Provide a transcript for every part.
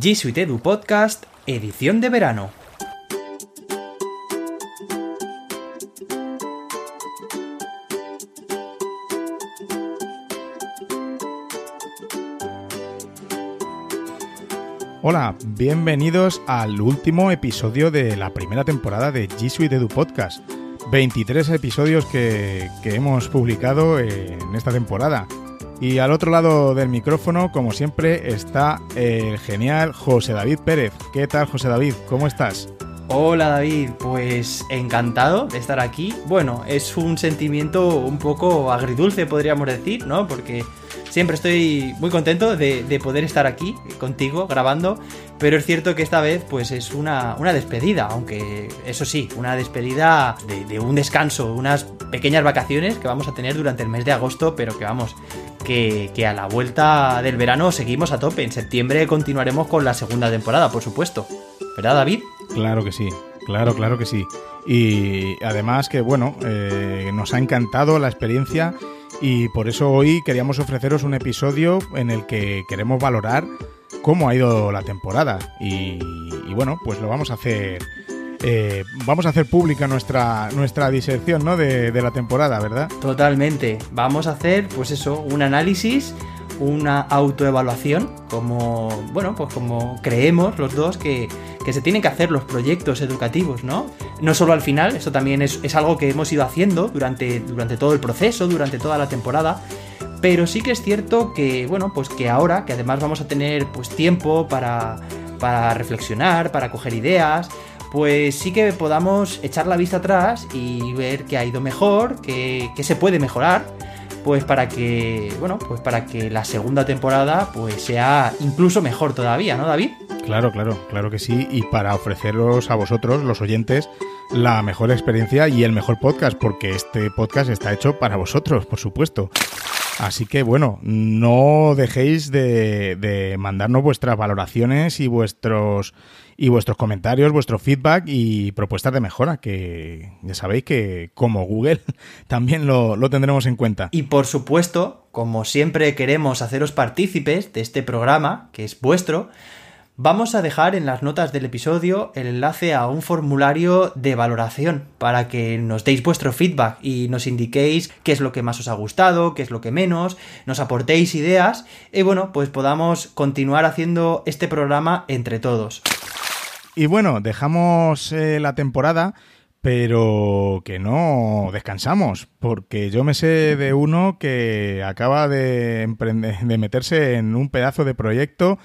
G Suite Edu Podcast, edición de verano. Hola, bienvenidos al último episodio de la primera temporada de G Edu Podcast. 23 episodios que, que hemos publicado en esta temporada. Y al otro lado del micrófono, como siempre, está el genial José David Pérez. ¿Qué tal, José David? ¿Cómo estás? Hola David, pues encantado de estar aquí. Bueno, es un sentimiento un poco agridulce, podríamos decir, ¿no? Porque siempre estoy muy contento de, poder estar aquí contigo grabando, pero es cierto que esta vez pues es una, una despedida, aunque eso sí, una despedida de, de, un descanso, unas pequeñas vacaciones que vamos a tener durante el mes de agosto, pero que vamos, que, a la vuelta del verano seguimos a tope. En septiembre continuaremos con la segunda temporada, por supuesto. ¿Verdad, David? Claro que sí, claro, claro que sí. Y además que, bueno, eh, nos ha encantado la experiencia y por eso hoy queríamos ofreceros un episodio en el que queremos valorar cómo ha ido la temporada y bueno, pues lo vamos a hacer. Eh, vamos a hacer pública nuestra, nuestra disección ¿no? de, la temporada, ¿verdad? Totalmente. Vamos a hacer, pues eso, un análisis una autoevaluación, como, bueno, pues como creemos los dos que, que, se tienen que hacer los proyectos educativos, ¿no? No solo al final, esto también es, es, algo que hemos ido haciendo durante, durante todo el proceso, durante toda la temporada, pero sí que es cierto que, bueno, pues que ahora, que además vamos a tener pues tiempo para, para reflexionar, para coger ideas, pues sí que podamos echar la vista atrás y ver qué ha ido mejor, qué, se puede mejorar pues para que, bueno, pues para que la segunda temporada pues sea incluso mejor todavía, ¿no, David? Claro, claro, claro que sí, y para ofreceros a vosotros, los oyentes, la mejor experiencia y el mejor podcast, porque este podcast está hecho para vosotros, por supuesto. Así que bueno, no dejéis de, de mandarnos vuestras valoraciones y vuestros y vuestros comentarios, vuestro feedback y propuestas de mejora, que ya sabéis que como Google también lo, lo, tendremos en cuenta. Y por supuesto, como siempre queremos haceros partícipes de este programa, que es vuestro, vamos a dejar en las notas del episodio el enlace a un formulario de valoración para que nos deis vuestro feedback y nos indiquéis qué es lo que más os ha gustado, qué es lo que menos, nos aportéis ideas y bueno, pues podamos continuar haciendo este programa entre todos. Y bueno, dejamos eh, la temporada, pero que no descansamos, porque yo me sé de uno que acaba de, emprender, de meterse en un pedazo de proyecto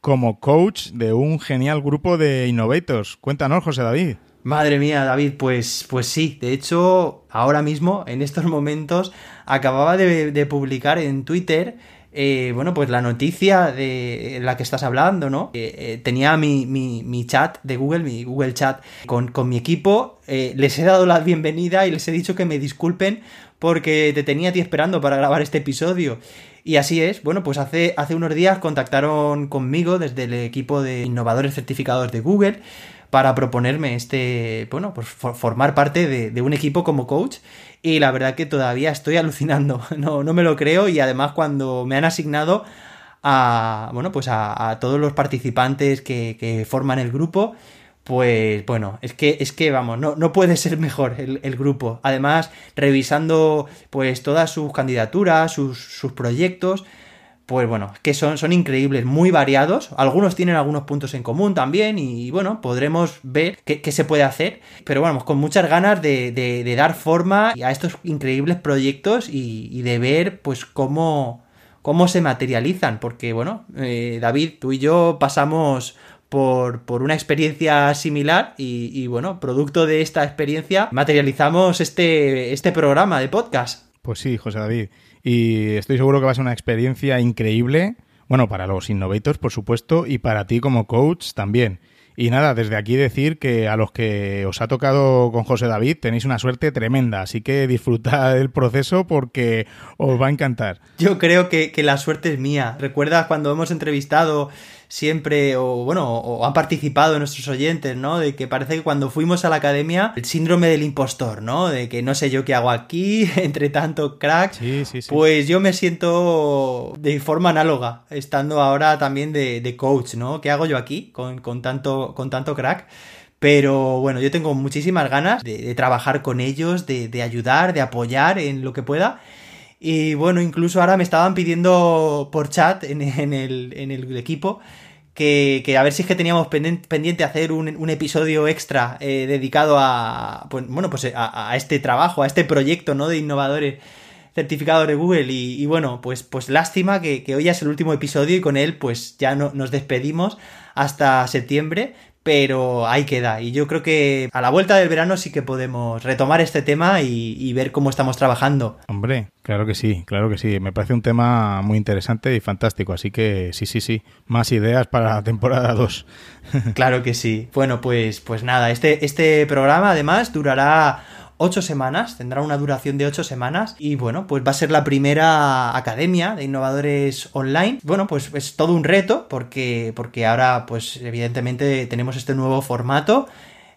como coach de un genial grupo de innovators. Cuéntanos, José David. Madre mía, David, pues, pues sí. De hecho, ahora mismo, en estos momentos, acababa de, de publicar en Twitter eh, bueno, pues la noticia de la que estás hablando, ¿no? Eh, eh, tenía mi, mi, mi, chat de Google, mi Google Chat con, con mi equipo, les he dado la bienvenida y les he dicho que me disculpen porque te tenía a ti esperando para grabar este episodio. Y así es, bueno, pues hace, hace unos días contactaron conmigo desde el equipo de innovadores certificados de Google para proponerme este, bueno, pues formar parte de, de un equipo como coach y la verdad que todavía estoy alucinando, no, no me lo creo y además cuando me han asignado a, bueno, pues a, todos los participantes que, que, forman el grupo, pues bueno, es que, es que vamos, no, no puede ser mejor el, el, grupo. Además, revisando pues todas sus candidaturas, sus, sus proyectos, pues bueno, que son, son increíbles, muy variados. Algunos tienen algunos puntos en común también y bueno, podremos ver qué, qué se puede hacer. Pero bueno, con muchas ganas de, de, dar forma a estos increíbles proyectos y, y de ver pues cómo, cómo se materializan. Porque bueno, eh, David, tú y yo pasamos por, por, una experiencia similar y, y, bueno, producto de esta experiencia materializamos este, este programa de podcast. Pues sí, José David y estoy seguro que va a ser una experiencia increíble, bueno, para los innovators, por supuesto, y para ti como coach también. Y nada, desde aquí decir que a los que os ha tocado con José David tenéis una suerte tremenda, así que disfrutad del proceso porque os va a encantar. Yo creo que, que la suerte es mía. ¿Recuerdas cuando hemos entrevistado siempre, o bueno, o han participado nuestros oyentes, ¿no? De que parece que cuando fuimos a la academia, el síndrome del impostor, ¿no? De que no sé yo qué hago aquí, entre tanto crack. Sí, sí, sí. Pues yo me siento de forma análoga, estando ahora también de, de coach, ¿no? ¿Qué hago yo aquí con, con, tanto, con tanto crack? Pero bueno, yo tengo muchísimas ganas de, de trabajar con ellos, de, de, ayudar, de apoyar en lo que pueda. Y bueno, incluso ahora me estaban pidiendo por chat en, en, el, en el, equipo que, a ver si es que teníamos pendiente hacer un, episodio extra eh, dedicado a, pues, bueno, pues a, este trabajo, a este proyecto ¿no? de innovadores certificados de Google. Y, bueno, pues, pues lástima que, que, hoy ya es el último episodio y con él pues ya no, nos despedimos hasta septiembre pero ahí queda. Y yo creo que a la vuelta del verano sí que podemos retomar este tema y, y, ver cómo estamos trabajando. Hombre, claro que sí, claro que sí. Me parece un tema muy interesante y fantástico. Así que sí, sí, sí. Más ideas para la temporada 2. claro que sí. Bueno, pues, pues nada, este, este programa además durará ocho semanas, tendrá una duración de ocho semanas y bueno, pues va a ser la primera academia de innovadores online. Bueno, pues es todo un reto porque, porque ahora pues evidentemente tenemos este nuevo formato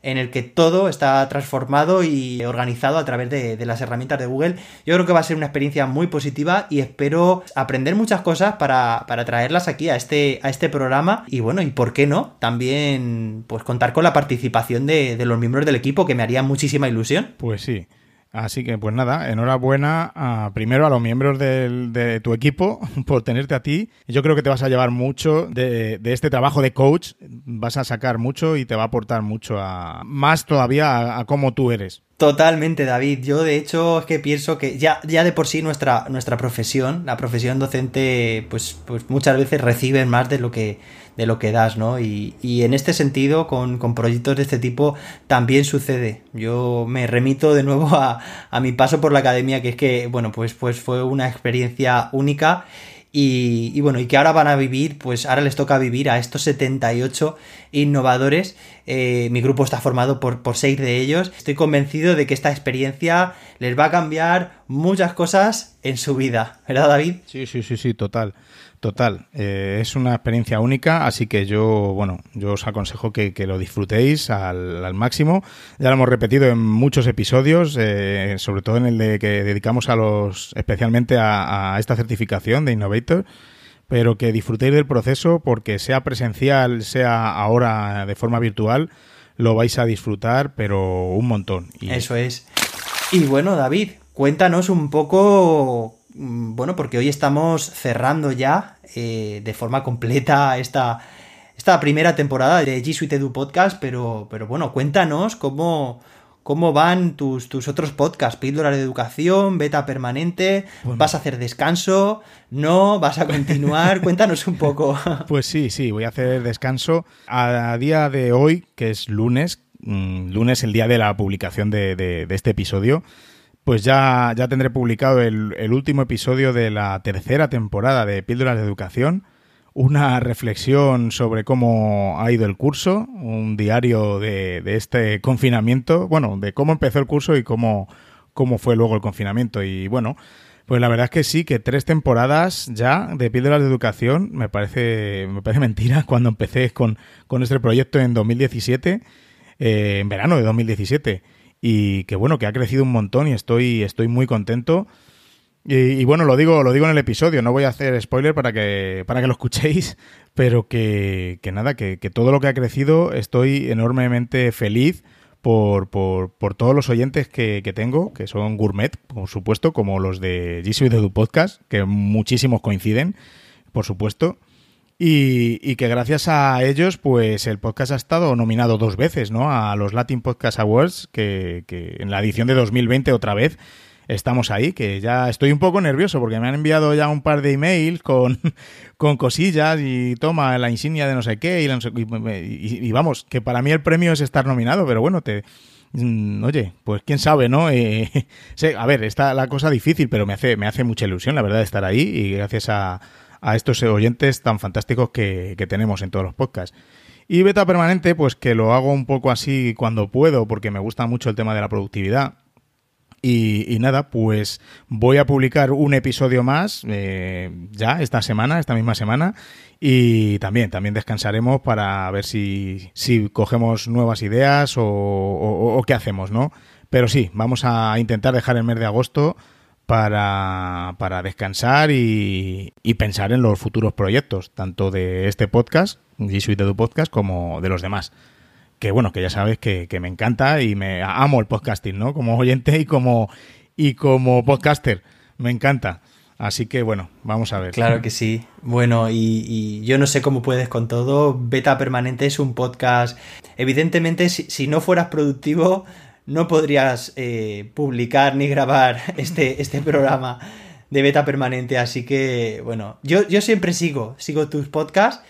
en el que todo está transformado y organizado a través de, las herramientas de Google. Yo creo que va a ser una experiencia muy positiva y espero aprender muchas cosas para, para traerlas aquí a este, a este programa. Y bueno, y por qué no, también pues contar con la participación de, de los miembros del equipo, que me haría muchísima ilusión. Pues sí. Así que, pues nada, enhorabuena primero a los miembros de tu equipo por tenerte a ti. Yo creo que te vas a llevar mucho de, este trabajo de coach, vas a sacar mucho y te va a aportar mucho a más todavía a, a cómo tú eres. Totalmente, David. Yo, de hecho, es que pienso que ya, ya de por sí nuestra, nuestra profesión, la profesión docente, pues, pues muchas veces recibe más de lo que, de lo que das, ¿no? Y, y en este sentido, con, con, proyectos de este tipo, también sucede. Yo me remito de nuevo a, a mi paso por la academia, que es que, bueno, pues, pues fue una experiencia única. Y, y, bueno, y que ahora van a vivir, pues ahora les toca vivir a estos 78 innovadores. Eh, mi grupo está formado por, por seis de ellos. Estoy convencido de que esta experiencia les va a cambiar muchas cosas en su vida, ¿verdad, David? Sí, sí, sí, sí, total. Total, eh, es una experiencia única, así que yo, bueno, yo os aconsejo que, que lo disfrutéis al, al, máximo. Ya lo hemos repetido en muchos episodios, eh, sobre todo en el de que dedicamos a los, especialmente a, a esta certificación de Innovator, pero que disfrutéis del proceso porque sea presencial, sea ahora de forma virtual, lo vais a disfrutar, pero un montón. Y... Eso es. Y bueno, David, cuéntanos un poco bueno, porque hoy estamos cerrando ya eh, de forma completa esta, esta primera temporada de G Suite Edu Podcast, pero, pero bueno, cuéntanos cómo, cómo van tus, tus otros podcasts, píldoras de educación, beta permanente, bueno. vas a hacer descanso, no, vas a continuar, cuéntanos un poco. Pues sí, sí, voy a hacer descanso. A, día de hoy, que es lunes, mmm, lunes el día de la publicación de, de, de este episodio, pues ya, ya tendré publicado el, el, último episodio de la tercera temporada de Píldoras de Educación, una reflexión sobre cómo ha ido el curso, un diario de, de este confinamiento, bueno, de cómo empezó el curso y cómo, cómo fue luego el confinamiento. Y bueno, pues la verdad es que sí, que tres temporadas ya de Píldoras de Educación, me parece, me parece mentira cuando empecé con, con este proyecto en 2017, eh, en verano de 2017 y que bueno, que ha crecido un montón y estoy, estoy muy contento. Y, y, bueno, lo digo, lo digo en el episodio, no voy a hacer spoiler para que, para que lo escuchéis, pero que, que nada, que, que, todo lo que ha crecido estoy enormemente feliz por, por, por todos los oyentes que, que, tengo, que son gourmet, por supuesto, como los de G de tu podcast, que muchísimos coinciden, por supuesto. Y, y, que gracias a ellos, pues el podcast ha estado nominado dos veces, ¿no? A los Latin Podcast Awards, que, que, en la edición de 2020 otra vez estamos ahí, que ya estoy un poco nervioso porque me han enviado ya un par de emails con, con cosillas y toma la insignia de no sé qué y, sé, y, y, vamos, que para mí el premio es estar nominado, pero bueno, te... Mm, oye, pues quién sabe, ¿no? Eh, sé, a ver, está la cosa difícil, pero me hace, me hace mucha ilusión, la verdad, estar ahí y gracias a, a estos oyentes tan fantásticos que, que tenemos en todos los podcasts. Y beta permanente, pues que lo hago un poco así cuando puedo, porque me gusta mucho el tema de la productividad. Y, nada, pues voy a publicar un episodio más eh, ya esta semana, esta misma semana. Y también, también descansaremos para ver si, si cogemos nuevas ideas o, o, qué hacemos, ¿no? Pero sí, vamos a intentar dejar el mes de agosto para, para descansar y, y, pensar en los futuros proyectos, tanto de este podcast, G Suite Edu Podcast, como de los demás que bueno, que ya sabes que, me encanta y me amo el podcasting, ¿no? Como oyente y como, y como podcaster, me encanta. Así que bueno, vamos a ver. Claro que sí. Bueno, y, yo no sé cómo puedes con todo. Beta Permanente es un podcast. Evidentemente, si, no fueras productivo, no podrías eh, publicar ni grabar este, este programa de Beta Permanente. Así que, bueno, yo, yo siempre sigo, sigo tus podcasts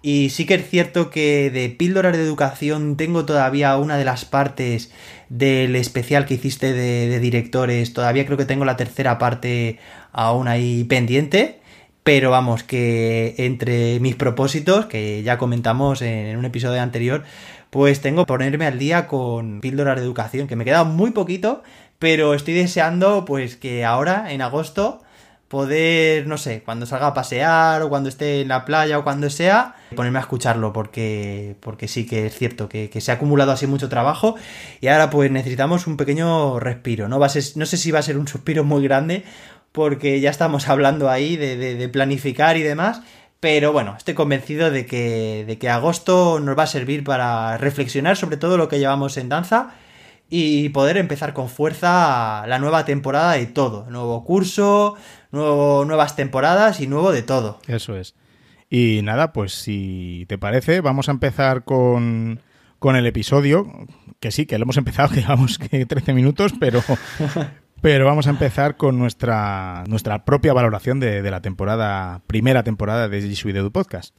y sí que es cierto que de píldoras de educación tengo todavía una de las partes del especial que hiciste de, directores. Todavía creo que tengo la tercera parte aún ahí pendiente. Pero vamos, que entre mis propósitos, que ya comentamos en, un episodio anterior, pues tengo que ponerme al día con píldoras de educación, que me queda muy poquito, pero estoy deseando pues que ahora, en agosto, poder, no sé, cuando salga a pasear o cuando esté en la playa o cuando sea, ponerme a escucharlo porque, porque sí que es cierto que, se ha acumulado así mucho trabajo y ahora pues necesitamos un pequeño respiro, ¿no? Va no sé si va a ser un suspiro muy grande porque ya estamos hablando ahí de, de, planificar y demás, pero bueno, estoy convencido de que, de que agosto nos va a servir para reflexionar sobre todo lo que llevamos en danza y poder empezar con fuerza la nueva temporada de todo. Nuevo curso, nuevo, nuevas temporadas y nuevo de todo. Eso es. Y nada, pues si te parece, vamos a empezar con, con el episodio, que sí, que lo hemos empezado, que llevamos que 13 minutos, pero, pero vamos a empezar con nuestra, nuestra propia valoración de, de la temporada, primera temporada de G Edu Podcast.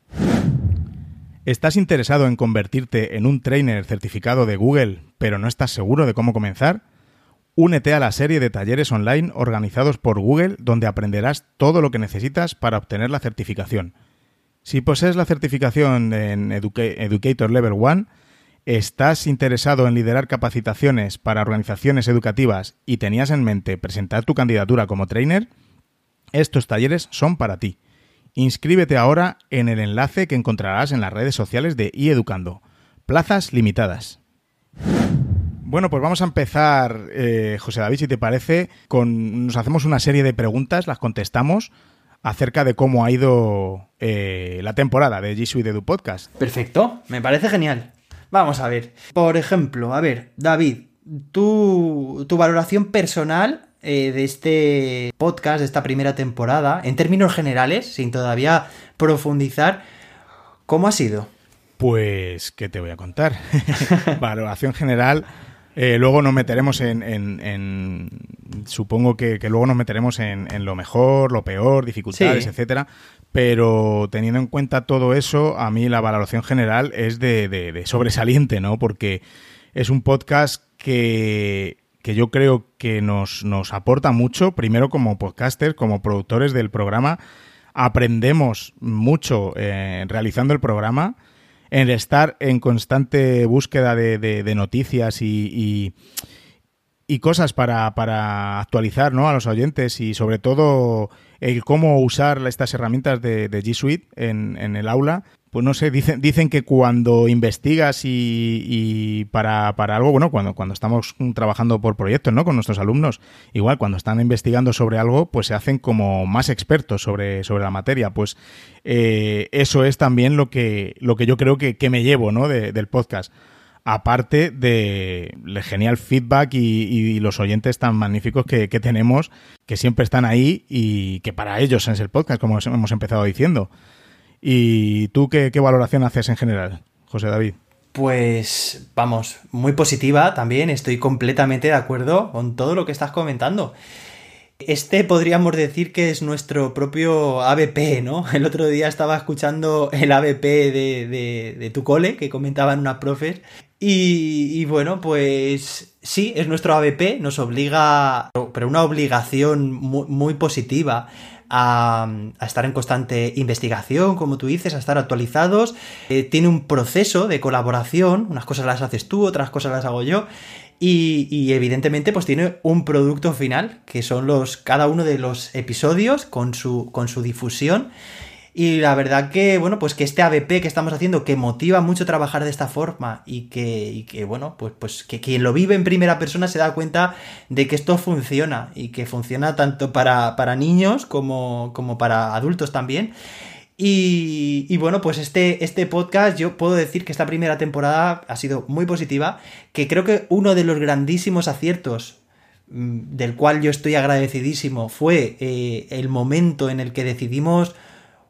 ¿Estás interesado en convertirte en un trainer certificado de Google, pero no estás seguro de cómo comenzar? Únete a la serie de talleres online organizados por Google donde aprenderás todo lo que necesitas para obtener la certificación. Si posees la certificación en Educator Level 1, estás interesado en liderar capacitaciones para organizaciones educativas y tenías en mente presentar tu candidatura como trainer, estos talleres son para ti. Inscríbete ahora en el enlace que encontrarás en las redes sociales de iEducando. Plazas limitadas. Bueno, pues vamos a empezar, eh, José David, si te parece, con nos hacemos una serie de preguntas, las contestamos acerca de cómo ha ido eh, la temporada de G Suite Edu Podcast. Perfecto, me parece genial. Vamos a ver. Por ejemplo, a ver, David, tu, tu valoración personal eh, de este podcast, de esta primera temporada, en términos generales, sin todavía profundizar, ¿cómo ha sido? Pues, ¿qué te voy a contar? Valoración general. Eh, luego nos meteremos en. Supongo que, luego nos meteremos en, lo mejor, lo peor, dificultades, etcétera. Pero teniendo en cuenta todo eso, a mí la valoración general es de, de sobresaliente, ¿no? Porque es un podcast que que yo creo que nos, nos aporta mucho, primero como podcasters, como productores del programa, aprendemos mucho eh, realizando el programa, en estar en constante búsqueda de, noticias y, y, cosas para, para, actualizar ¿no? a los oyentes y sobre todo el cómo usar estas herramientas de, G Suite en, en el aula pues no sé, dicen, dicen que cuando investigas y, para, para, algo, bueno, cuando, cuando estamos trabajando por proyectos, ¿no? Con nuestros alumnos, igual cuando están investigando sobre algo, pues se hacen como más expertos sobre, sobre la materia. Pues eh, eso es también lo que, lo que yo creo que, me llevo, ¿no? del podcast. Aparte de genial feedback y, los oyentes tan magníficos que, que tenemos, que siempre están ahí y que para ellos es el podcast, como hemos empezado diciendo. ¿Y tú qué, valoración haces en general, José David? Pues vamos, muy positiva también, estoy completamente de acuerdo con todo lo que estás comentando. Este podríamos decir que es nuestro propio ABP, ¿no? El otro día estaba escuchando el ABP de, de, tu cole, que comentaban unas profes, y, bueno, pues sí, es nuestro ABP, nos obliga, pero una obligación muy, positiva a, estar en constante investigación, como tú dices, a estar actualizados. Eh, tiene un proceso de colaboración, unas cosas las haces tú, otras cosas las hago yo. Y, evidentemente pues tiene un producto final, que son los, cada uno de los episodios con su, con su difusión. Y la verdad que, bueno, pues que este ABP que estamos haciendo, que motiva mucho trabajar de esta forma y que, que, bueno, pues, pues que quien lo vive en primera persona se da cuenta de que esto funciona y que funciona tanto para, para niños como, como para adultos también. Y, bueno, pues este, este podcast, yo puedo decir que esta primera temporada ha sido muy positiva, que creo que uno de los grandísimos aciertos mm, del cual yo estoy agradecidísimo fue eh, el momento en el que decidimos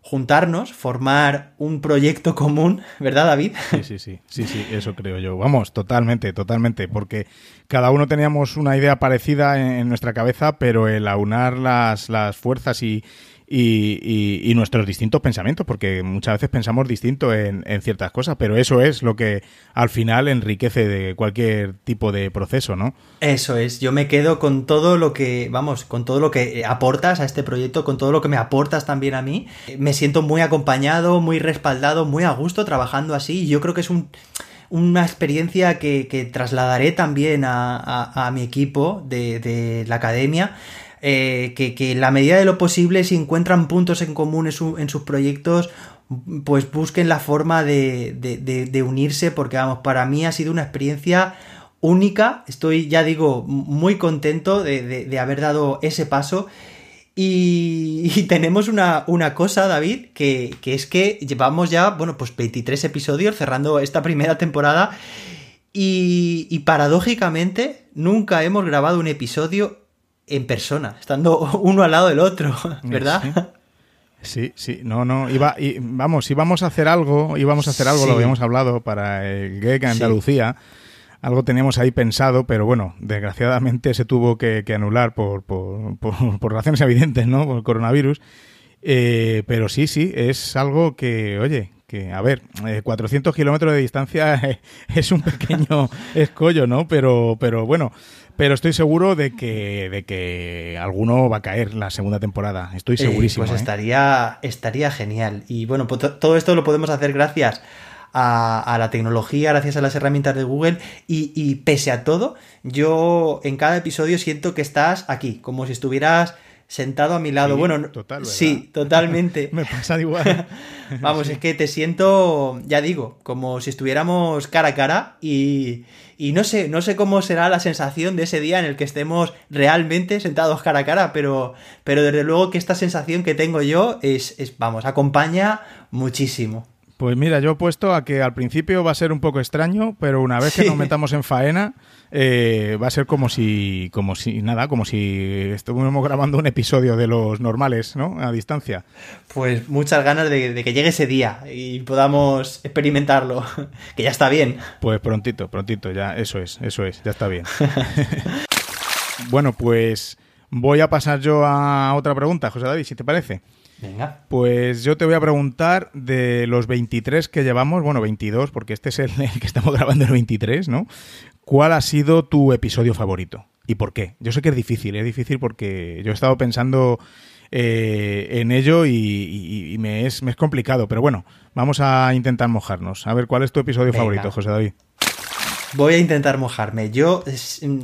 juntarnos, formar un proyecto común, ¿verdad, David? Sí, sí, sí, sí, sí, eso creo yo. Vamos, totalmente, totalmente, porque cada uno teníamos una idea parecida en, nuestra cabeza, pero el aunar las, las fuerzas y, y, nuestros distintos pensamientos, porque muchas veces pensamos distinto en, ciertas cosas, pero eso es lo que al final enriquece de cualquier tipo de proceso, ¿no? Eso es, yo me quedo con todo lo que, vamos, con todo lo que aportas a este proyecto, con todo lo que me aportas también a mí. Me siento muy acompañado, muy respaldado, muy a gusto trabajando así, y yo creo que es un una experiencia que, trasladaré también a, mi equipo de, de, la academia eh, que, en la medida de lo posible, si encuentran puntos en común en, sus proyectos, pues busquen la forma de, unirse, porque vamos, para mí ha sido una experiencia única. Estoy, ya digo, muy contento de, haber dado ese paso. Y, tenemos una, cosa, David, que, es que llevamos ya, bueno, pues 23 episodios cerrando esta primera temporada. Y, y paradójicamente, nunca hemos grabado un episodio en persona, estando uno al lado del otro, ¿verdad? Sí, sí, no, no, iba, y, vamos, íbamos a hacer algo, íbamos a hacer algo, lo habíamos hablado para el GEC Andalucía, algo teníamos ahí pensado, pero bueno, desgraciadamente se tuvo que, anular por, por, por, razones evidentes, ¿no? Por el coronavirus. Eh, pero sí, sí, es algo que, oye, que, a ver, 400 eh, kilómetros de distancia es un pequeño escollo, ¿no? Pero, pero bueno, pero estoy seguro de que, de que alguno va a caer la segunda temporada. Estoy eh, segurísimo. pues estaría, estaría genial. Y bueno, pues todo esto lo podemos hacer gracias a, la tecnología, gracias a las herramientas de Google. Y, pese a todo, yo en cada episodio siento que estás aquí, como si estuvieras sentado a mi lado. bueno, sí, totalmente. Me pasa igual. Vamos, es que te siento, ya digo, como si estuviéramos cara a cara y, y no sé, no sé cómo será la sensación de ese día en el que estemos realmente sentados cara a cara, pero, pero desde luego que esta sensación que tengo yo es, es, vamos, acompaña muchísimo. Pues mira, yo he puesto a que al principio va a ser un poco extraño, pero una vez que nos metamos en faena, eh, va a ser como si, como si, nada, como si estuviéramos grabando un episodio de los normales, ¿no? A distancia. Pues muchas ganas de, de que llegue ese día y podamos experimentarlo, que ya está bien. Pues prontito, prontito, ya, eso es, eso es, ya está bien. bueno, pues voy a pasar yo a otra pregunta, José David, si te parece. Venga. Pues yo te voy a preguntar de los 23 que llevamos, bueno, 22, porque este es el, que estamos grabando el 23, ¿no? ¿Cuál ha sido tu episodio favorito? ¿Y por qué? Yo sé que es difícil, es difícil porque yo he estado pensando eh, en ello y, me, es, me, es, complicado, pero bueno, vamos a intentar mojarnos. A ver, ¿cuál es tu episodio favorito, José David? Voy a intentar mojarme. Yo,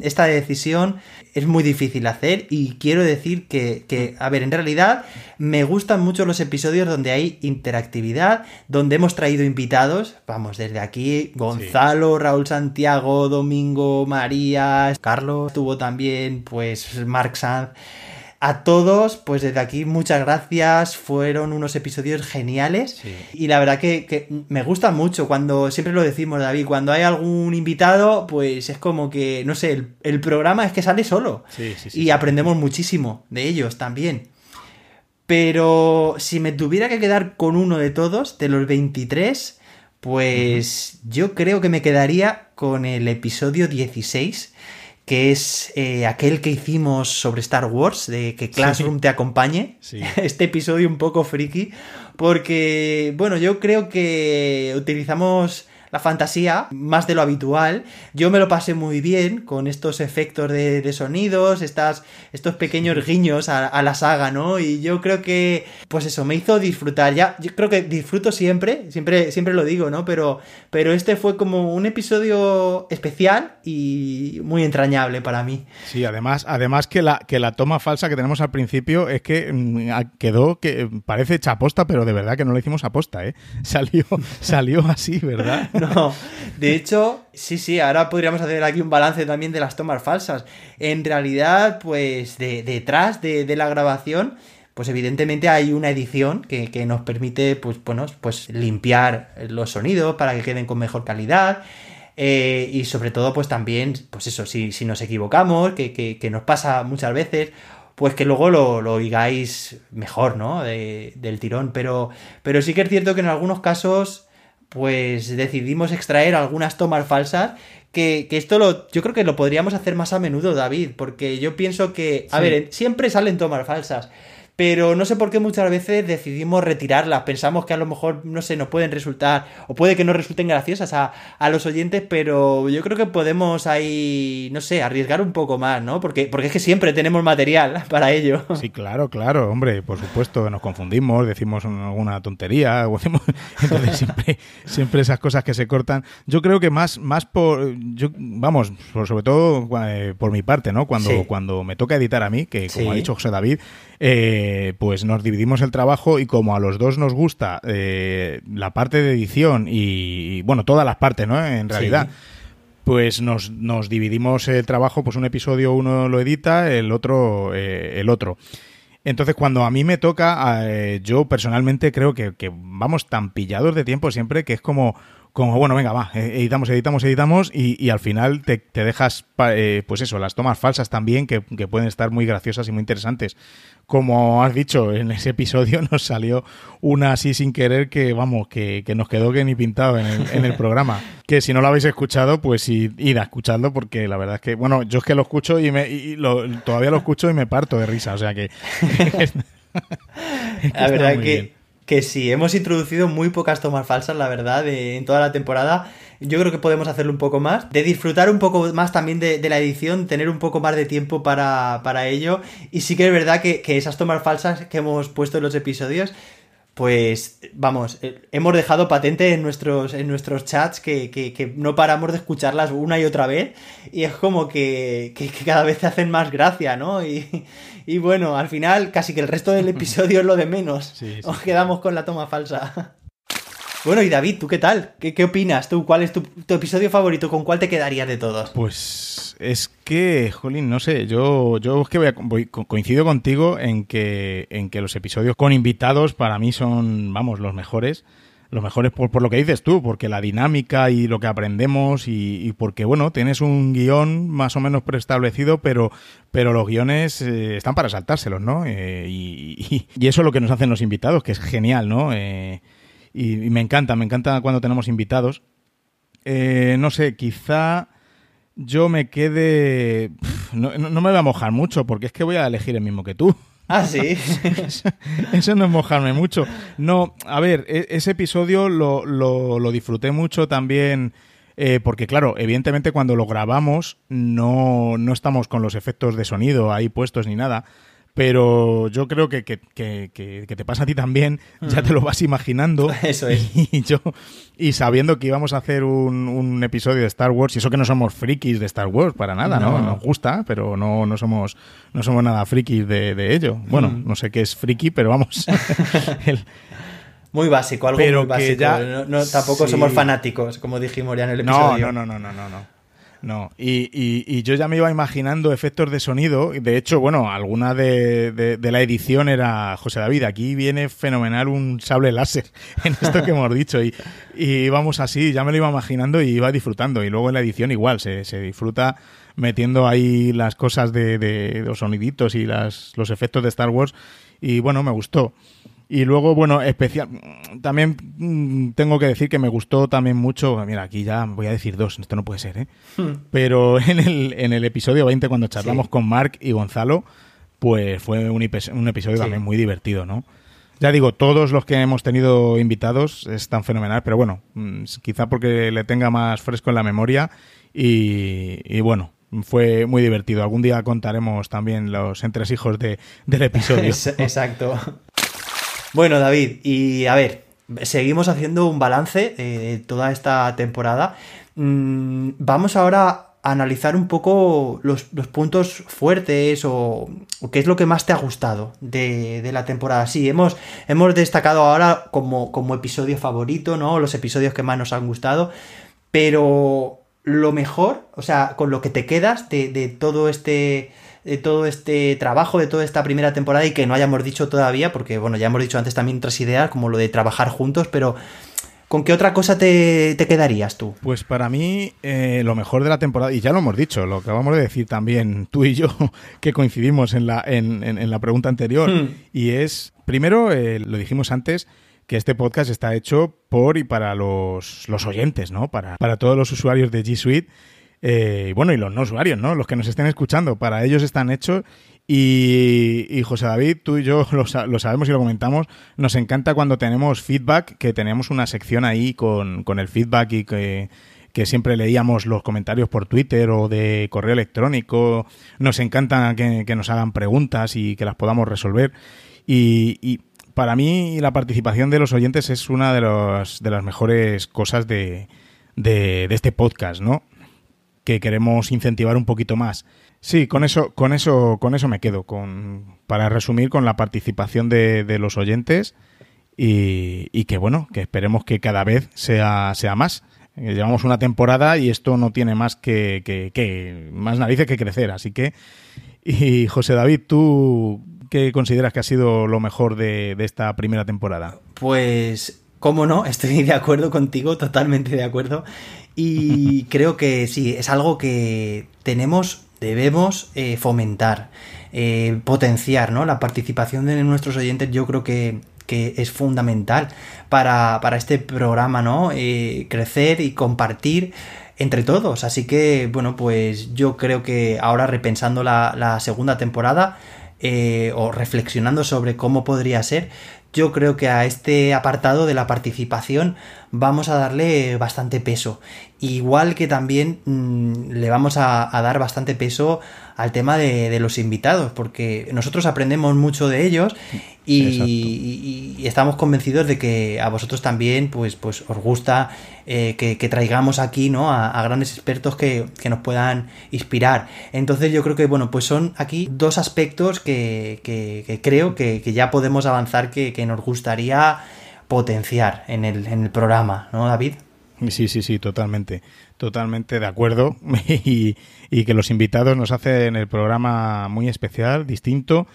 esta decisión es muy difícil hacer y quiero decir que, a ver, en realidad me gustan mucho los episodios donde hay interactividad, donde hemos traído invitados, vamos, desde aquí, Gonzalo, Raúl Santiago, Domingo, María, Carlos, tuvo también, pues, Mark Sanz. A todos, pues desde aquí muchas gracias, fueron unos episodios geniales. Y la verdad que, me gusta mucho cuando, siempre lo decimos David, cuando hay algún invitado, pues es como que, no sé, el, programa es que sale solo. Y aprendemos muchísimo de ellos también. Pero si me tuviera que quedar con uno de todos, de los 23, pues yo creo que me quedaría con el episodio 16 que es eh, aquel que hicimos sobre Star Wars, de que Classroom te acompañe. Este episodio un poco friki, porque, bueno, yo creo que utilizamos la fantasía más de lo habitual. Yo me lo pasé muy bien con estos efectos de, sonidos, estas, estos pequeños guiños a, la saga, ¿no? Y yo creo que, pues eso, me hizo disfrutar. Ya, yo creo que disfruto siempre, siempre, siempre lo digo, ¿no? Pero, pero este fue como un episodio especial y muy entrañable para mí. Sí, además, además que la, que la toma falsa que tenemos al principio es que mm, quedó que parece chaposta, pero de verdad que no lo hicimos aposta, ¿eh? Salió, salió así, ¿verdad? No, de hecho, sí, sí, ahora podríamos hacer aquí un balance también de las tomas falsas. En realidad, pues detrás de, la grabación, pues evidentemente hay una edición que, nos permite, pues, bueno, pues limpiar los sonidos para que queden con mejor calidad. Eh, y sobre todo, pues también, pues eso, si, nos equivocamos, que, nos pasa muchas veces, pues que luego lo, lo oigáis mejor, ¿no? del tirón. Pero, pero sí que es cierto que en algunos casos, pues decidimos extraer algunas tomas falsas. Que, que, esto lo, yo creo que lo podríamos hacer más a menudo, David, porque yo pienso que, a ver, siempre salen tomas falsas, pero no sé por qué muchas veces decidimos retirarlas. Pensamos que a lo mejor, no sé, nos pueden resultar, o puede que no resulten graciosas a, los oyentes, pero yo creo que podemos ahí, no sé, arriesgar un poco más, ¿no? Porque, porque es que siempre tenemos material para ello. Sí, claro, claro, hombre, por supuesto, nos confundimos, decimos alguna tontería, o entonces siempre, siempre esas cosas que se cortan. Yo creo que más, más por, yo, vamos, sobre todo eh, por mi parte, ¿no? Cuando, cuando me toca editar a mí, que como ha dicho José David, eh, pues nos dividimos el trabajo y como a los dos nos gusta eh, la parte de edición y, bueno, todas las partes, ¿no? En realidad. Pues nos, nos, dividimos el trabajo, pues un episodio uno lo edita, el otro eh, el otro. Entonces, cuando a mí me toca, yo personalmente creo que, vamos tan pillados de tiempo siempre que es como, como bueno, venga, va, editamos, editamos, editamos y, al final te, dejas, pues eso, las tomas falsas también que, que, pueden estar muy graciosas y muy interesantes como has dicho, en ese episodio nos salió una así sin querer que, vamos, que, nos quedó que ni pintado en el, en el programa. Que si no lo habéis escuchado, pues id, a escucharlo porque la verdad es que, bueno, yo es que lo escucho y, me, y todavía lo escucho y me parto de risa, o sea que... la verdad que, que sí, hemos introducido muy pocas tomas falsas, la verdad, en toda la temporada yo creo que podemos hacerlo un poco más, de disfrutar un poco más también de, la edición, tener un poco más de tiempo para, ello. Y sí que es verdad que, esas tomas falsas que hemos puesto en los episodios pues vamos, eh, hemos dejado patente en nuestros, en nuestros chats que, no paramos de escucharlas una y otra vez y es como que, cada vez te hacen más gracia, ¿no? Y, y, bueno, al final casi que el resto del episodio es lo de menos. Nos quedamos con la toma falsa. Bueno, y David, ¿tú qué tal? ¿Qué, opinas? ¿Tú cuál es tu, episodio favorito? ¿Con cuál te quedarías de todos? Pues es que, Jolín, no sé, yo, yo es que voy, coincido contigo en que, en que los episodios con invitados para mí son, vamos, los mejores. Los mejores por, por lo que dices tú, porque la dinámica y lo que aprendemos y, porque, bueno, tienes un guion más o menos preestablecido, pero, pero los guiones eh, están para saltárselos, ¿no? Eh, y, y, eso es lo que nos hacen los invitados, que es genial, ¿no? Eh, y, me encanta, me encanta cuando tenemos invitados. No sé, quizá yo me quede... no, me voy a mojar mucho porque es que voy a elegir el mismo que tú. Ah, sí. eso, no es mojarme mucho. No, a ver, e, ese episodio lo, lo, disfruté mucho también. Eh, porque claro, evidentemente cuando lo grabamos no, no estamos con los efectos de sonido ahí puestos ni nada, pero yo creo que, que, que, te pasa a ti también, ya te lo vas imaginando. Eso es. Y, yo, y sabiendo que íbamos a hacer un, un, episodio de Star Wars, y eso que no somos frikis de Star Wars, para nada, ¿no? Nos gusta, pero no, no, somos, no somos nada frikis de, de ello. Bueno, no sé qué es friki, pero vamos. Muy básico, algo muy básico. no, tampoco somos fanáticos, como dijimos ya en el episodio. No, no, no, no, no, no. No, y, y, yo ya me iba imaginando efectos de sonido. De hecho, bueno, alguna de, de, la edición era José David. Aquí viene fenomenal un sable láser en esto que hemos dicho. Y, y vamos así, ya me lo iba imaginando y iba disfrutando. Y luego en la edición igual, se, se disfruta metiendo ahí las cosas de, de los soniditos y las, los efectos de Star Wars. Y bueno, me gustó. Y luego, bueno, especial. También mm, tengo que decir que me gustó también mucho. Mira, aquí ya voy a decir dos, esto no puede ser, ¿eh? Hmm. Pero en el, en el episodio 20, cuando charlamos con Mark y Gonzalo, pues fue un, un episodio también muy divertido, ¿no? Ya digo, todos los que hemos tenido invitados están fenomenal, pero bueno, mm, quizá porque le tenga más fresco en la memoria y, bueno, fue muy divertido. Algún día contaremos también los entresijos de, del episodio. Exacto. Bueno, David, y a ver, seguimos haciendo un balance de toda esta temporada. Mm, vamos ahora analizar un poco los, puntos fuertes o, qué es lo que más te ha gustado de, la temporada. Sí, hemos, hemos destacado ahora como, como, episodio favorito, ¿no? Los episodios que más nos han gustado, pero lo mejor, o sea, con lo que te quedas de todo este de todo este trabajo, de toda esta primera temporada y que no hayamos dicho todavía, porque bueno, ya hemos dicho antes también otras ideas, como lo de trabajar juntos, pero ¿Con qué otra cosa te, quedarías tú? Pues para mí, eh, lo mejor de la temporada, y ya lo hemos dicho, lo acabamos de decir también tú y yo, que coincidimos en la, en, la pregunta anterior, hmm. y es, primero, eh, lo dijimos antes, que este podcast está hecho por y para los, los oyentes, ¿no? Para, para todos los usuarios de G Suite. Eh, y bueno, y los no usuarios, ¿no? Los que nos estén escuchando, para ellos están hechos y, José David, tú y yo lo, sabemos y lo comentamos, nos encanta cuando tenemos feedback, que tenemos una sección ahí con, con el feedback y que, siempre leíamos los comentarios por Twitter o de correo electrónico. Nos encanta que, nos hagan preguntas y que las podamos resolver. Y, para mí la participación de los oyentes es una de, los, de las mejores cosas de, de, de este podcast, ¿no? Que queremos incentivar un poquito más. Sí, con eso, con eso, con eso me quedo. Con, para resumir, con la participación de, los oyentes y, que bueno, que esperemos que cada vez sea, sea más. Eh, llevamos una temporada y esto no tiene más que, que, más narices que crecer. Así que, y José David, ¿tú qué consideras que ha sido lo mejor de esta primera temporada? Pues cómo no, estoy de acuerdo contigo, totalmente de acuerdo. Y creo que sí, es algo que tenemos debemos eh, fomentar, eh, potenciar ¿no? la participación de nuestros oyentes. Yo creo que, es fundamental para, este programa, ¿no? Eh, crecer y compartir entre todos. Así que, bueno, pues yo creo que ahora repensando la, la segunda temporada o reflexionando sobre cómo podría ser, yo creo que a este apartado de la participación vamos a darle bastante peso. Igual que también mm, le vamos a, dar bastante peso al tema de, los invitados, porque nosotros aprendemos mucho de ellos y, estamos convencidos de que a vosotros también pues, pues os gusta eh, que, traigamos aquí ¿no? a, grandes expertos que, nos puedan inspirar. Entonces yo creo que bueno, pues son aquí dos aspectos que, creo que, ya podemos avanzar que, nos gustaría potenciar en el, en el programa, ¿no, David? Sí, sí, sí, totalmente. Totalmente de acuerdo. y, y que los invitados nos hacen el programa muy especial, distinto.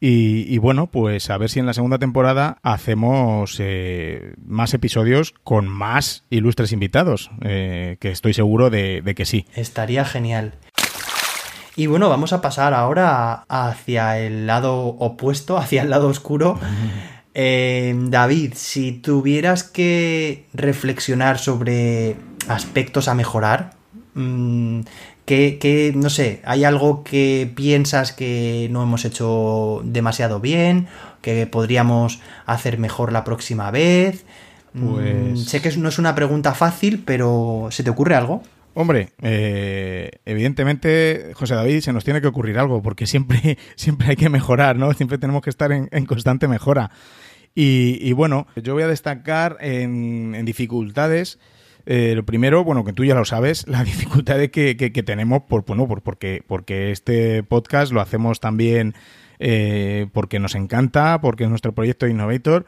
Y, bueno, pues a ver si en la segunda temporada hacemos eh, más episodios con más ilustres invitados, eh, que estoy seguro de, que sí. Estaría genial. Y bueno, vamos a pasar ahora hacia el lado opuesto, hacia el lado oscuro. Eh, David, si tuvieras que reflexionar sobre aspectos a mejorar, mm, ¿qué, no sé, hay algo que piensas que no hemos hecho demasiado bien, que podríamos hacer mejor la próxima vez? Mm, pues... sé que no es una pregunta fácil, pero ¿se te ocurre algo? Hombre, eh, evidentemente, José David, se nos tiene que ocurrir algo, porque siempre, siempre hay que mejorar, ¿no? Siempre tenemos que estar en constante mejora. Y, bueno, yo voy a destacar en, dificultades. Eh, lo primero, bueno, que tú ya lo sabes, la dificultad que, que, tenemos por, bueno, por, porque, porque este podcast lo hacemos también eh, porque nos encanta, porque es nuestro proyecto Innovator,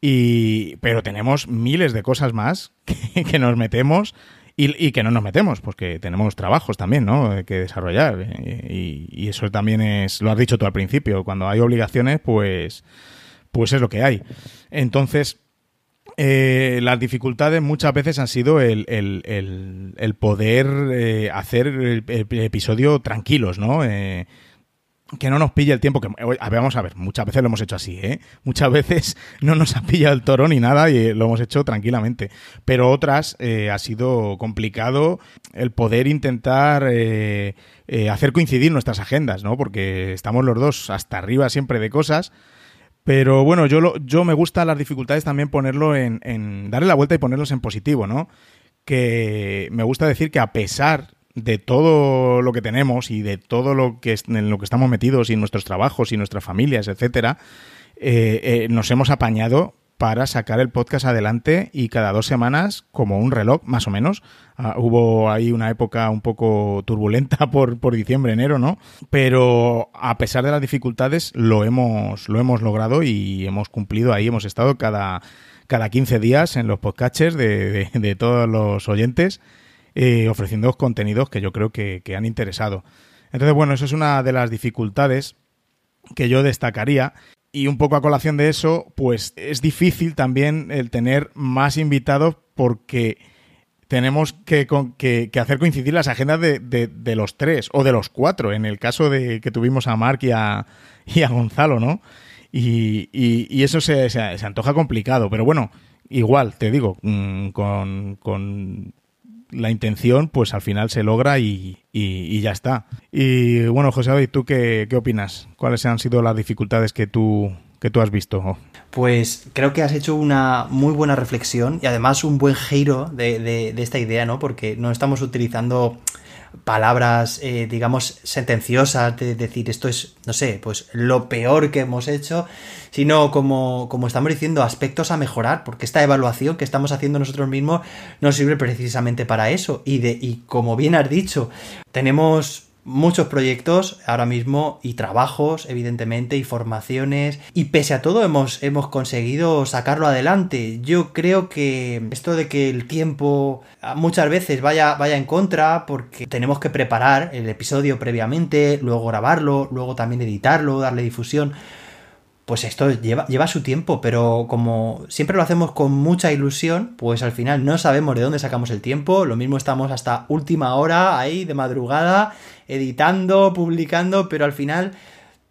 y, pero tenemos miles de cosas más que, nos metemos y, que no nos metemos, porque tenemos trabajos también, ¿no? Que desarrollar. Y, y eso también es, lo has dicho tú al principio, cuando hay obligaciones, pues pues es lo que hay. Entonces, eh, las dificultades muchas veces han sido el, poder eh, hacer el, episodio tranquilos, ¿no? Eh, que no nos pille el tiempo. Que, vamos a ver, muchas veces lo hemos hecho así, ¿eh? Muchas veces no nos ha pillado el toro ni nada y lo hemos hecho tranquilamente. Pero otras ha sido complicado el poder intentar hacer coincidir nuestras agendas, ¿no? Porque estamos los dos hasta arriba siempre de cosas Pero bueno, yo, lo, yo me gusta las dificultades también ponerlo en, en darle la vuelta y ponerlos en positivo, ¿no? Que me gusta decir que a pesar de todo lo que tenemos y de todo lo que en lo que estamos metidos y nuestros trabajos y nuestras familias, etcétera, eh, eh, nos hemos apañado para sacar el podcast adelante y cada dos semanas, como un reloj, más o menos. Ah, hubo ahí una época un poco turbulenta por, por diciembre, enero, ¿no? Pero a pesar de las dificultades, lo hemos, lo hemos logrado y hemos cumplido ahí. Hemos estado cada, cada 15 días en los podcasts de, de, todos los oyentes, eh, ofreciendo contenidos que yo creo que, que han interesado. Entonces, bueno, eso es una de las dificultades que yo destacaría y un poco a colación de eso, pues es difícil también el tener más invitados porque tenemos que, hacer coincidir las agendas de, los tres o de los cuatro, en el caso de que tuvimos a Mark y a, Gonzalo, ¿no? Y, eso se, se, antoja complicado, pero bueno, igual, te digo, mm, con, con la intención, pues al final se logra y, y, ya está. Y bueno, José David, ¿tú qué, qué, opinas? ¿Cuáles han sido las dificultades que tú, que tú has visto? Pues creo que has hecho una muy buena reflexión y además un buen giro de, de, de esta idea, ¿no? Porque no estamos utilizando palabras, eh, digamos, sentenciosas, de decir esto es, no sé, pues lo peor que hemos hecho, sino como, como estamos diciendo, aspectos a mejorar, porque esta evaluación que estamos haciendo nosotros mismos nos sirve precisamente para eso. Y, de, y como bien has dicho, tenemos muchos proyectos ahora mismo y trabajos, evidentemente, y formaciones. Y pese a todo hemos, hemos conseguido sacarlo adelante. Yo creo que esto de que el tiempo muchas veces vaya, vaya en contra, porque tenemos que preparar el episodio previamente, luego grabarlo, luego también editarlo, darle difusión pues esto lleva, lleva, su tiempo, pero como siempre lo hacemos con mucha ilusión, pues al final no sabemos de dónde sacamos el tiempo, lo mismo estamos hasta última hora ahí de madrugada, editando, publicando, pero al final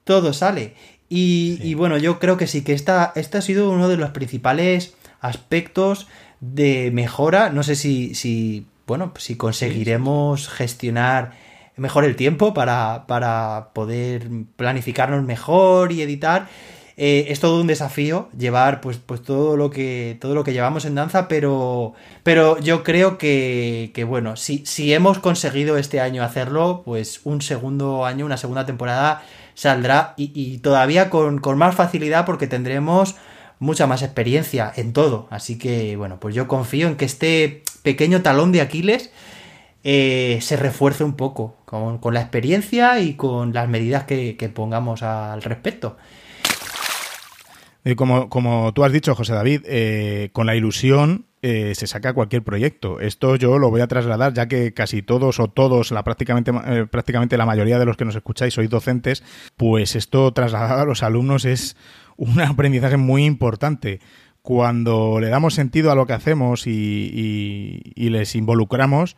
todo sale. Y, bueno, yo creo que sí, que esta, este ha sido uno de los principales aspectos de mejora, no sé si, si bueno, si conseguiremos gestionar mejor el tiempo para, para poder planificarnos mejor y editar eh, es todo un desafío llevar pues, pues todo lo que todo lo que llevamos en danza, pero, pero yo creo que, que bueno, si, si hemos conseguido este año hacerlo, pues un segundo año, una segunda temporada saldrá y, todavía con, con más facilidad porque tendremos mucha más experiencia en todo. Así que, bueno, pues yo confío en que este pequeño talón de Aquiles eh, se refuerce un poco con, con, la experiencia y con las medidas que, que pongamos al respecto. Eh, como, como tú has dicho, José David, eh, con la ilusión eh, se saca cualquier proyecto. Esto yo lo voy a trasladar, ya que casi todos o todos, la prácticamente, prácticamente la mayoría de los que nos escucháis sois docentes, pues esto trasladado a los alumnos es un aprendizaje muy importante. Cuando le damos sentido a lo que hacemos y, y, les involucramos,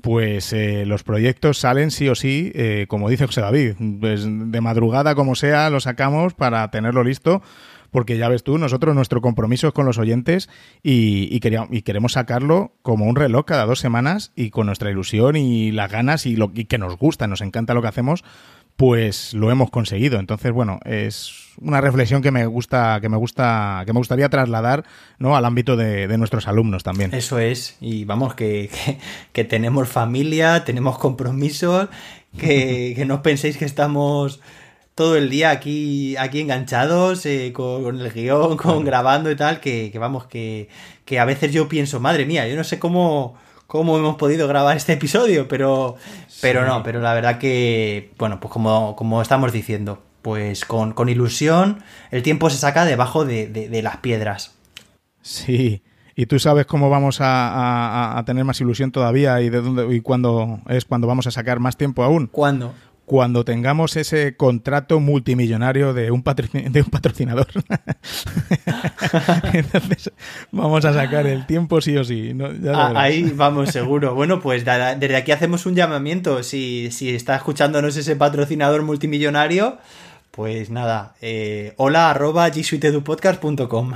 pues los proyectos salen sí o sí, como dice José David, pues de madrugada como sea, lo sacamos para tenerlo listo porque ya ves tú, nosotros nuestro compromiso es con los oyentes y, queríamos, y queremos sacarlo como un reloj cada dos semanas y con nuestra ilusión y las ganas y, lo, que nos gusta, nos encanta lo que hacemos, pues lo hemos conseguido. Entonces, bueno, es una reflexión que me gusta, que me gusta, que me gustaría trasladar, ¿no? al ámbito de, nuestros alumnos también. Eso es, y vamos, que, que, tenemos familia, tenemos compromisos, que, que no penséis que estamos todo el día aquí, aquí enganchados, eh, con, el guion, con grabando y tal, que, vamos, que, que, a veces yo pienso, madre mía, yo no sé cómo, cómo hemos podido grabar este episodio, pero, pero no, pero la verdad que, bueno, pues como, como estamos diciendo, pues con, con ilusión el tiempo se saca debajo de, de, las piedras. Sí. ¿Y tú sabes cómo vamos a, a, tener más ilusión todavía y de dónde y cuándo es cuando vamos a sacar más tiempo aún? ¿Cuándo? Cuando tengamos ese contrato multimillonario de un, de un patrocinador. Entonces vamos a sacar el tiempo sí o sí. Ah, ahí vamos, seguro. Bueno, pues desde aquí hacemos un llamamiento. Si, si está escuchándonos ese patrocinador multimillonario, pues nada, eh, hola arroba gsuitedupodcast.com.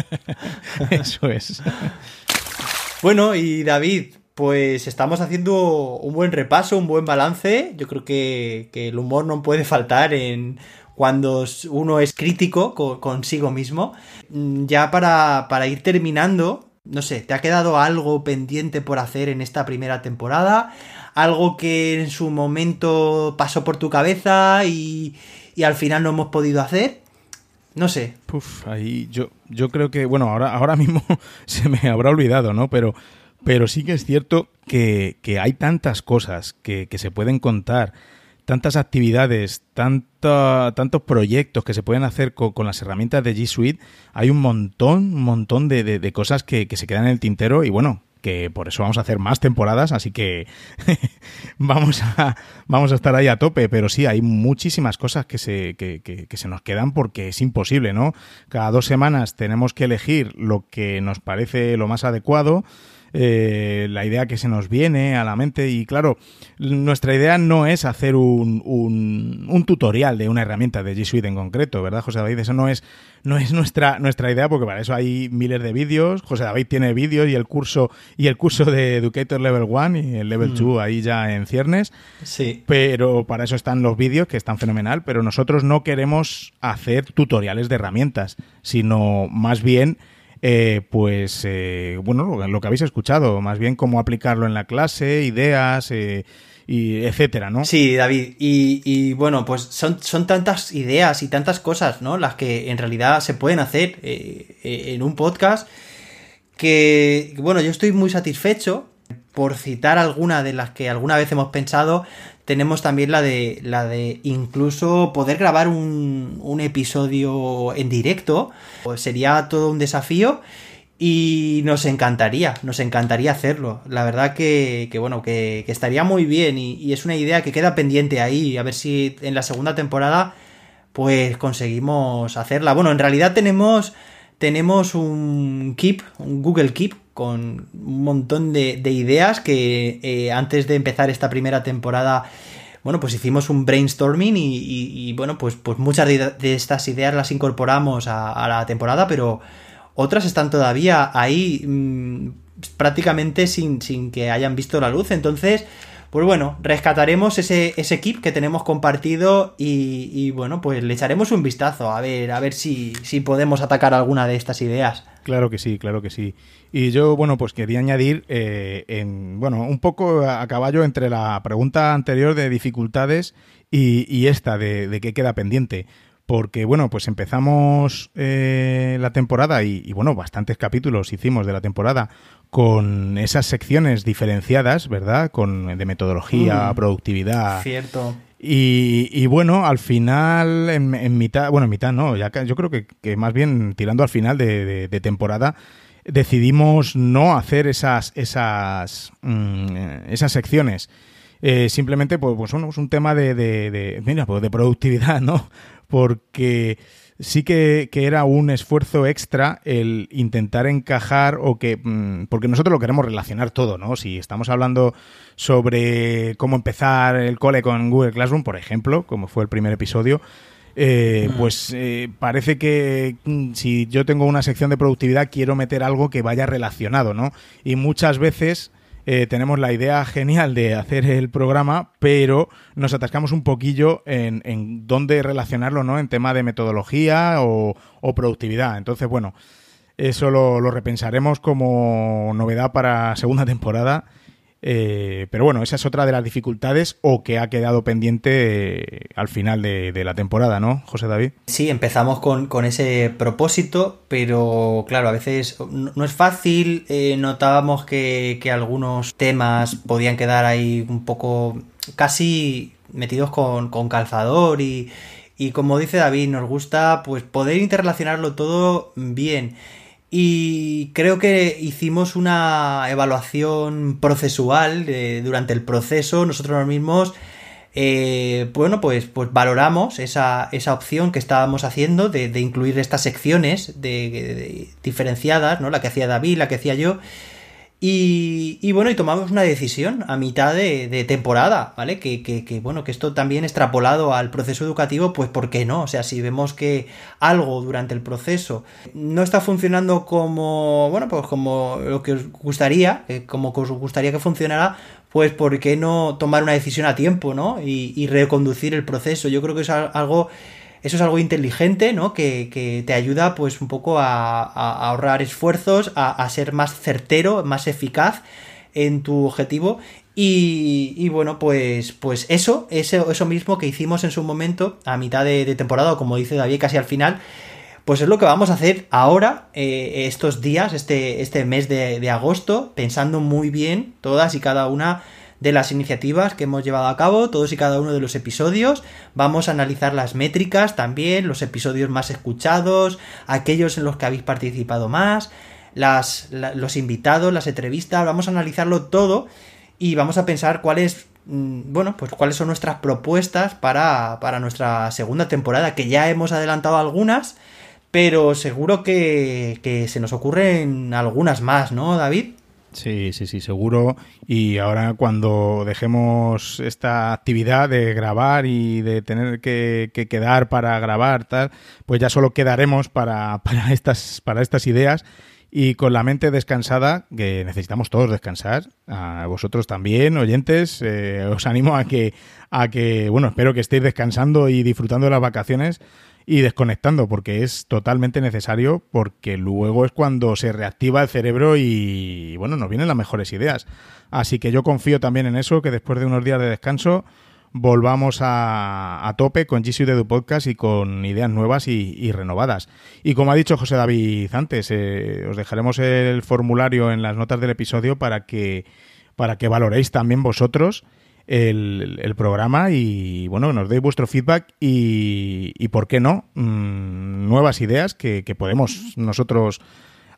Eso es. Bueno, y David, pues estamos haciendo un buen repaso, un buen balance. Yo creo que, el humor no puede faltar en cuando uno es crítico consigo mismo. Mm, ya para, para ir terminando, no sé, ¿te ha quedado algo pendiente por hacer en esta primera temporada? ¿Algo que en su momento pasó por tu cabeza y, y al final no hemos podido hacer? No sé. Puf, ahí yo, yo creo que, bueno, ahora, ahora mismo se me habrá olvidado, ¿no? Pero, pero sí que es cierto que, que hay tantas cosas que, que se pueden contar tantas actividades, tantos proyectos que se pueden hacer con, las herramientas de G Suite, hay un montón, un montón de, cosas que, se quedan en el tintero y bueno, que por eso vamos a hacer más temporadas, así que vamos, a, vamos a estar ahí a tope, pero sí, hay muchísimas cosas que se, que, que se nos quedan porque es imposible, ¿no? Cada dos semanas tenemos que elegir lo que nos parece lo más adecuado, eh, la idea que se nos viene a la mente y claro, nuestra idea no es hacer un, un, tutorial de una herramienta de G Suite en concreto, ¿verdad, José David? Eso no es, no es nuestra, nuestra idea porque para eso hay miles de vídeos. José David tiene vídeos y el curso y el curso de Educator Level 1 y el Level 2 mm. ahí ya en ciernes. Sí. Pero para eso están los vídeos que están fenomenal, pero nosotros no queremos hacer tutoriales de herramientas, sino más bien eh, pues eh, bueno, lo, que habéis escuchado, más bien cómo aplicarlo en la clase, ideas, eh, y etcétera, ¿no? Sí, David, y, bueno, pues son, son tantas ideas y tantas cosas, ¿no? Las que en realidad se pueden hacer en un podcast que, bueno, yo estoy muy satisfecho por citar alguna de las que alguna vez hemos pensado, tenemos también la de la de incluso poder grabar un, un episodio en directo. Pues sería todo un desafío. Y nos encantaría, nos encantaría hacerlo. La verdad que, que bueno, que, estaría muy bien y, y, es una idea que queda pendiente ahí. A ver si en la segunda temporada pues conseguimos hacerla. Bueno, en realidad tenemos, tenemos un Keep, un Google Keep con un montón de, ideas que eh, antes de empezar esta primera temporada, bueno, pues hicimos un brainstorming y, bueno, pues, pues muchas de, estas ideas las incorporamos a, la temporada, pero otras están todavía ahí mm, prácticamente sin, sin que hayan visto la luz. Entonces, pues bueno, rescataremos ese, ese kit que tenemos compartido y, bueno, pues le echaremos un vistazo a ver, a ver si, si podemos atacar alguna de estas ideas. Claro que sí, claro que sí. Y yo, bueno, pues quería añadir, eh, en, bueno, un poco a caballo entre la pregunta anterior de dificultades y, esta de, de qué queda pendiente porque bueno, pues empezamos eh, la temporada y, bueno, bastantes capítulos hicimos de la temporada con esas secciones diferenciadas, ¿verdad? Con de metodología, mm. productividad. Cierto. Y, bueno, al final, en, mitad, bueno, en mitad no, ya yo creo que, más bien tirando al final de, temporada, decidimos no hacer esas, esas, mm, esas secciones. Eh, simplemente, pues, pues es un tema de, de, mira, pues de productividad, ¿no? Porque sí que, era un esfuerzo extra el intentar encajar o que... Mm, porque nosotros lo queremos relacionar todo, ¿no? Si estamos hablando sobre cómo empezar el cole con Google Classroom, por ejemplo, como fue el primer episodio, eh, pues eh, parece que mm, si yo tengo una sección de productividad quiero meter algo que vaya relacionado, ¿no? Y muchas veces eh, tenemos la idea genial de hacer el programa, pero nos atascamos un poquillo en, en dónde relacionarlo, ¿no? En tema de metodología o, productividad. Entonces, bueno, eso lo, lo repensaremos como novedad para segunda temporada eh, pero bueno, esa es otra de las dificultades o que ha quedado pendiente eh, al final de, la temporada, ¿no, José David? Sí, empezamos con, ese propósito, pero claro, a veces no, es fácil. Eh, notábamos que, algunos temas podían quedar ahí un poco casi metidos con, calzador y, y como dice David, nos gusta pues poder interrelacionarlo todo bien. Y creo que hicimos una evaluación procesual durante el proceso. Nosotros mismos, eh, bueno, pues, pues valoramos esa, esa, opción que estábamos haciendo de, incluir estas secciones de, diferenciadas, ¿no? La que hacía David, la que hacía yo. Y, bueno, y tomamos una decisión a mitad de, temporada, ¿vale? Que, bueno, que esto también extrapolado al proceso educativo, pues ¿por qué no? O sea, si vemos que algo durante el proceso no está funcionando como, bueno, pues como lo que os gustaría, como que os gustaría que funcionara, pues ¿por qué no tomar una decisión a tiempo, ¿no? Y, y reconducir el proceso. Yo creo que es algo eso es algo inteligente, ¿no? Que, te ayuda pues un poco a, ahorrar esfuerzos, a, ser más certero, más eficaz en tu objetivo. Y, bueno, pues, pues eso, eso, eso mismo que hicimos en su momento, a mitad de, temporada, o como dice David, casi al final, pues es lo que vamos a hacer ahora, eh, estos días, este, este mes de, de agosto, pensando muy bien todas y cada una de las iniciativas que hemos llevado a cabo, todos y cada uno de los episodios. Vamos a analizar las métricas también, los episodios más escuchados, aquellos en los que habéis participado más, las, los invitados, las entrevistas, vamos a analizarlo todo y vamos a pensar cuáles mm, bueno, pues cuáles son nuestras propuestas para, para nuestra segunda temporada, que ya hemos adelantado algunas, pero seguro que, que se nos ocurren algunas más, ¿no, David? Sí, sí, sí, seguro. Y ahora cuando dejemos esta actividad de grabar y de tener que, quedar para grabar, tal, pues ya solo quedaremos para, para, estas, para estas ideas y con la mente descansada, que necesitamos todos descansar, a vosotros también, oyentes, eh, os animo a que, a que, bueno, espero que estéis descansando y disfrutando de las vacaciones y desconectando, porque es totalmente necesario, porque luego es cuando se reactiva el cerebro y, bueno, nos vienen las mejores ideas. Así que yo confío también en eso, que después de unos días de descanso volvamos a, tope con G de Podcast y con ideas nuevas y, renovadas. Y como ha dicho José David antes, eh, os dejaremos el formulario en las notas del episodio para que, para que valoréis también vosotros el, programa y bueno, nos deis vuestro feedback y, y ¿por qué no? Mm, nuevas ideas que, podemos nosotros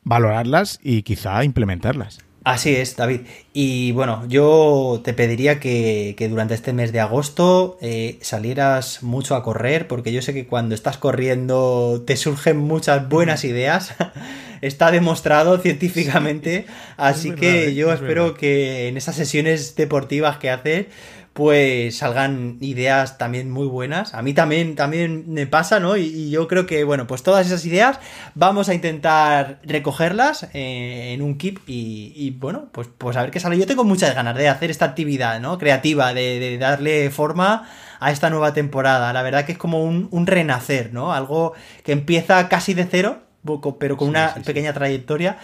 valorarlas y quizá implementarlas. Así es, David. Y bueno, yo te pediría que, durante este mes de agosto eh, salieras mucho a correr, porque yo sé que cuando estás corriendo te surgen muchas buenas ideas. Está demostrado científicamente. Así que yo espero que en esas sesiones deportivas que haces pues salgan ideas también muy buenas. A mí también, también me pasa, ¿no? Y, yo creo que, bueno, pues todas esas ideas vamos a intentar recogerlas eh, en un keep y, bueno, pues, pues a ver qué sale. Yo tengo muchas ganas de hacer esta actividad, ¿no? Creativa, de, darle forma a esta nueva temporada. La verdad que es como un, renacer, ¿no? Algo que empieza casi de cero, pero con una pequeña trayectoria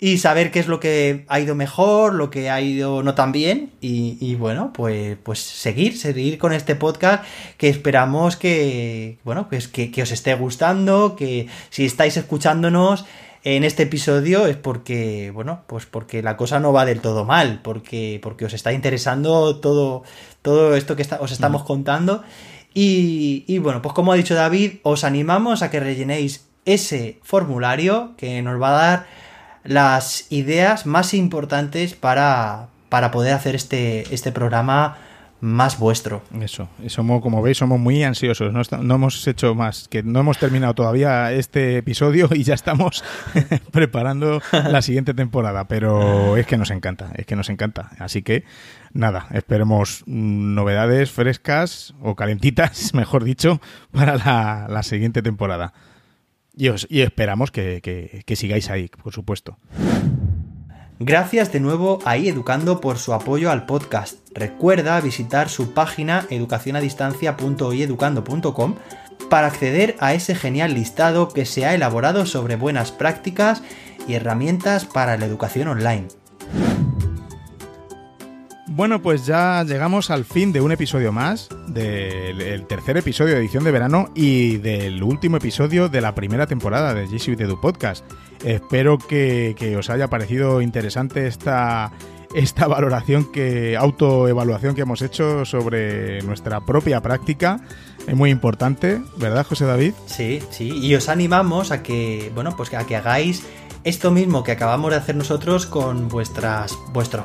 y saber qué es lo que ha ido mejor, lo que ha ido no tan bien y, bueno, pues, pues seguir, seguir con este podcast que esperamos que, bueno, pues que, os esté gustando, que si estáis escuchándonos en este episodio es porque, bueno, pues porque la cosa no va del todo mal, porque, porque os está interesando todo, todo esto que os estamos contando y, y bueno, pues como ha dicho David, os animamos a que rellenéis ese formulario que nos va a dar las ideas más importantes para, para poder hacer este, este programa más vuestro. Eso, y somos, como veis, somos muy ansiosos. No, hemos hecho más, que no hemos terminado todavía este episodio y ya estamos preparando la siguiente temporada. Pero es que nos encanta, es que nos encanta. Así que nada, esperemos novedades frescas o calentitas, mejor dicho, para la, la siguiente temporada. Y, esperamos que, sigáis ahí, por supuesto. Gracias de nuevo a Educando por su apoyo al podcast. Recuerda visitar su página educacionadistancia.ieducando.com para acceder a ese genial listado que se ha elaborado sobre buenas prácticas y herramientas para la educación online. Bueno, pues ya llegamos al fin de un episodio más, del tercer episodio de edición de verano y del último episodio de la primera temporada de G Edu Podcast. Espero que, os haya parecido interesante esta, esta valoración, que autoevaluación que hemos hecho sobre nuestra propia práctica. Es muy importante, ¿verdad, José David? Sí, sí, y os animamos a que, bueno, pues a que hagáis esto mismo que acabamos de hacer nosotros con vuestros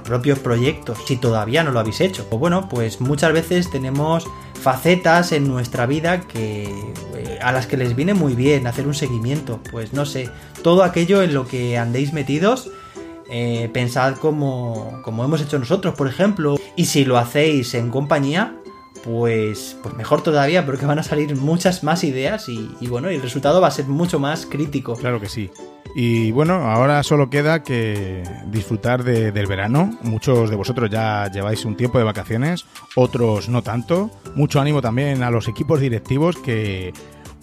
propios proyectos, si todavía no lo habéis hecho. Pues bueno, pues muchas veces tenemos facetas en nuestra vida que eh, a las que les viene muy bien hacer un seguimiento. Pues no sé, todo aquello en lo que andéis metidos. Eh, pensad como, como hemos hecho nosotros, por ejemplo, y si lo hacéis en compañía, pues, pues mejor todavía, porque van a salir muchas más ideas y, y, bueno, el resultado va a ser mucho más crítico. Claro que sí. Y bueno, ahora solo queda que disfrutar del verano. Muchos de vosotros ya lleváis un tiempo de vacaciones, otros no tanto. Mucho ánimo también a los equipos directivos que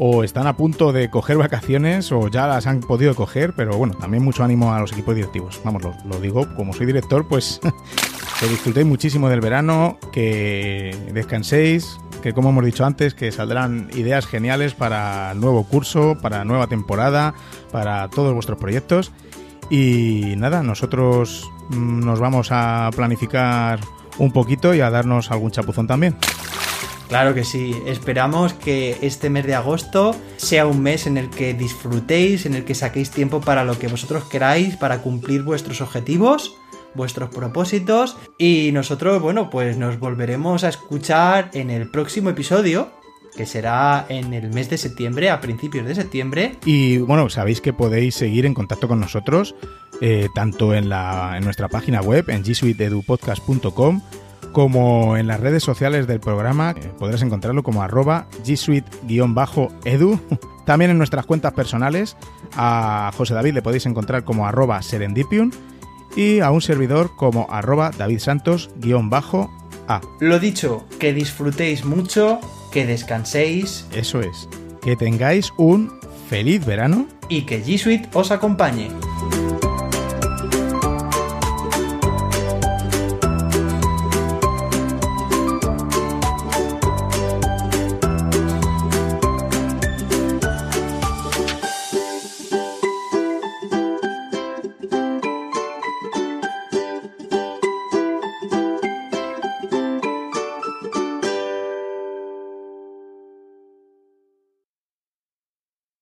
o están a punto de coger vacaciones o ya las han podido coger, pero bueno, también mucho ánimo a los equipos directivos. Vamos, lo, lo digo, como soy director, pues que disfrutéis muchísimo del verano, que descanséis, que como hemos dicho antes, que saldrán ideas geniales para nuevo curso, para nueva temporada, para todos vuestros proyectos. Y nada, nosotros mm, nos vamos a planificar un poquito y a darnos algún chapuzón también. Claro que sí, esperamos que este mes de agosto sea un mes en el que disfrutéis, en el que saquéis tiempo para lo que vosotros queráis, para cumplir vuestros objetivos, vuestros propósitos y nosotros, bueno, pues nos volveremos a escuchar en el próximo episodio que será en el mes de septiembre, a principios de septiembre. Y bueno, sabéis que podéis seguir en contacto con nosotros, eh, tanto en, la, en nuestra página web, en gsuiteedupodcast.com, como en las redes sociales del programa. Eh, podrás encontrarlo como arroba gsuite-edu. También en nuestras cuentas personales, a José David le podéis encontrar como arroba serendipium y a un servidor como arroba davidsantos-a. Lo dicho, que disfrutéis mucho, que descanséis. Eso es. Que tengáis un feliz verano. Y que G Suite os acompañe.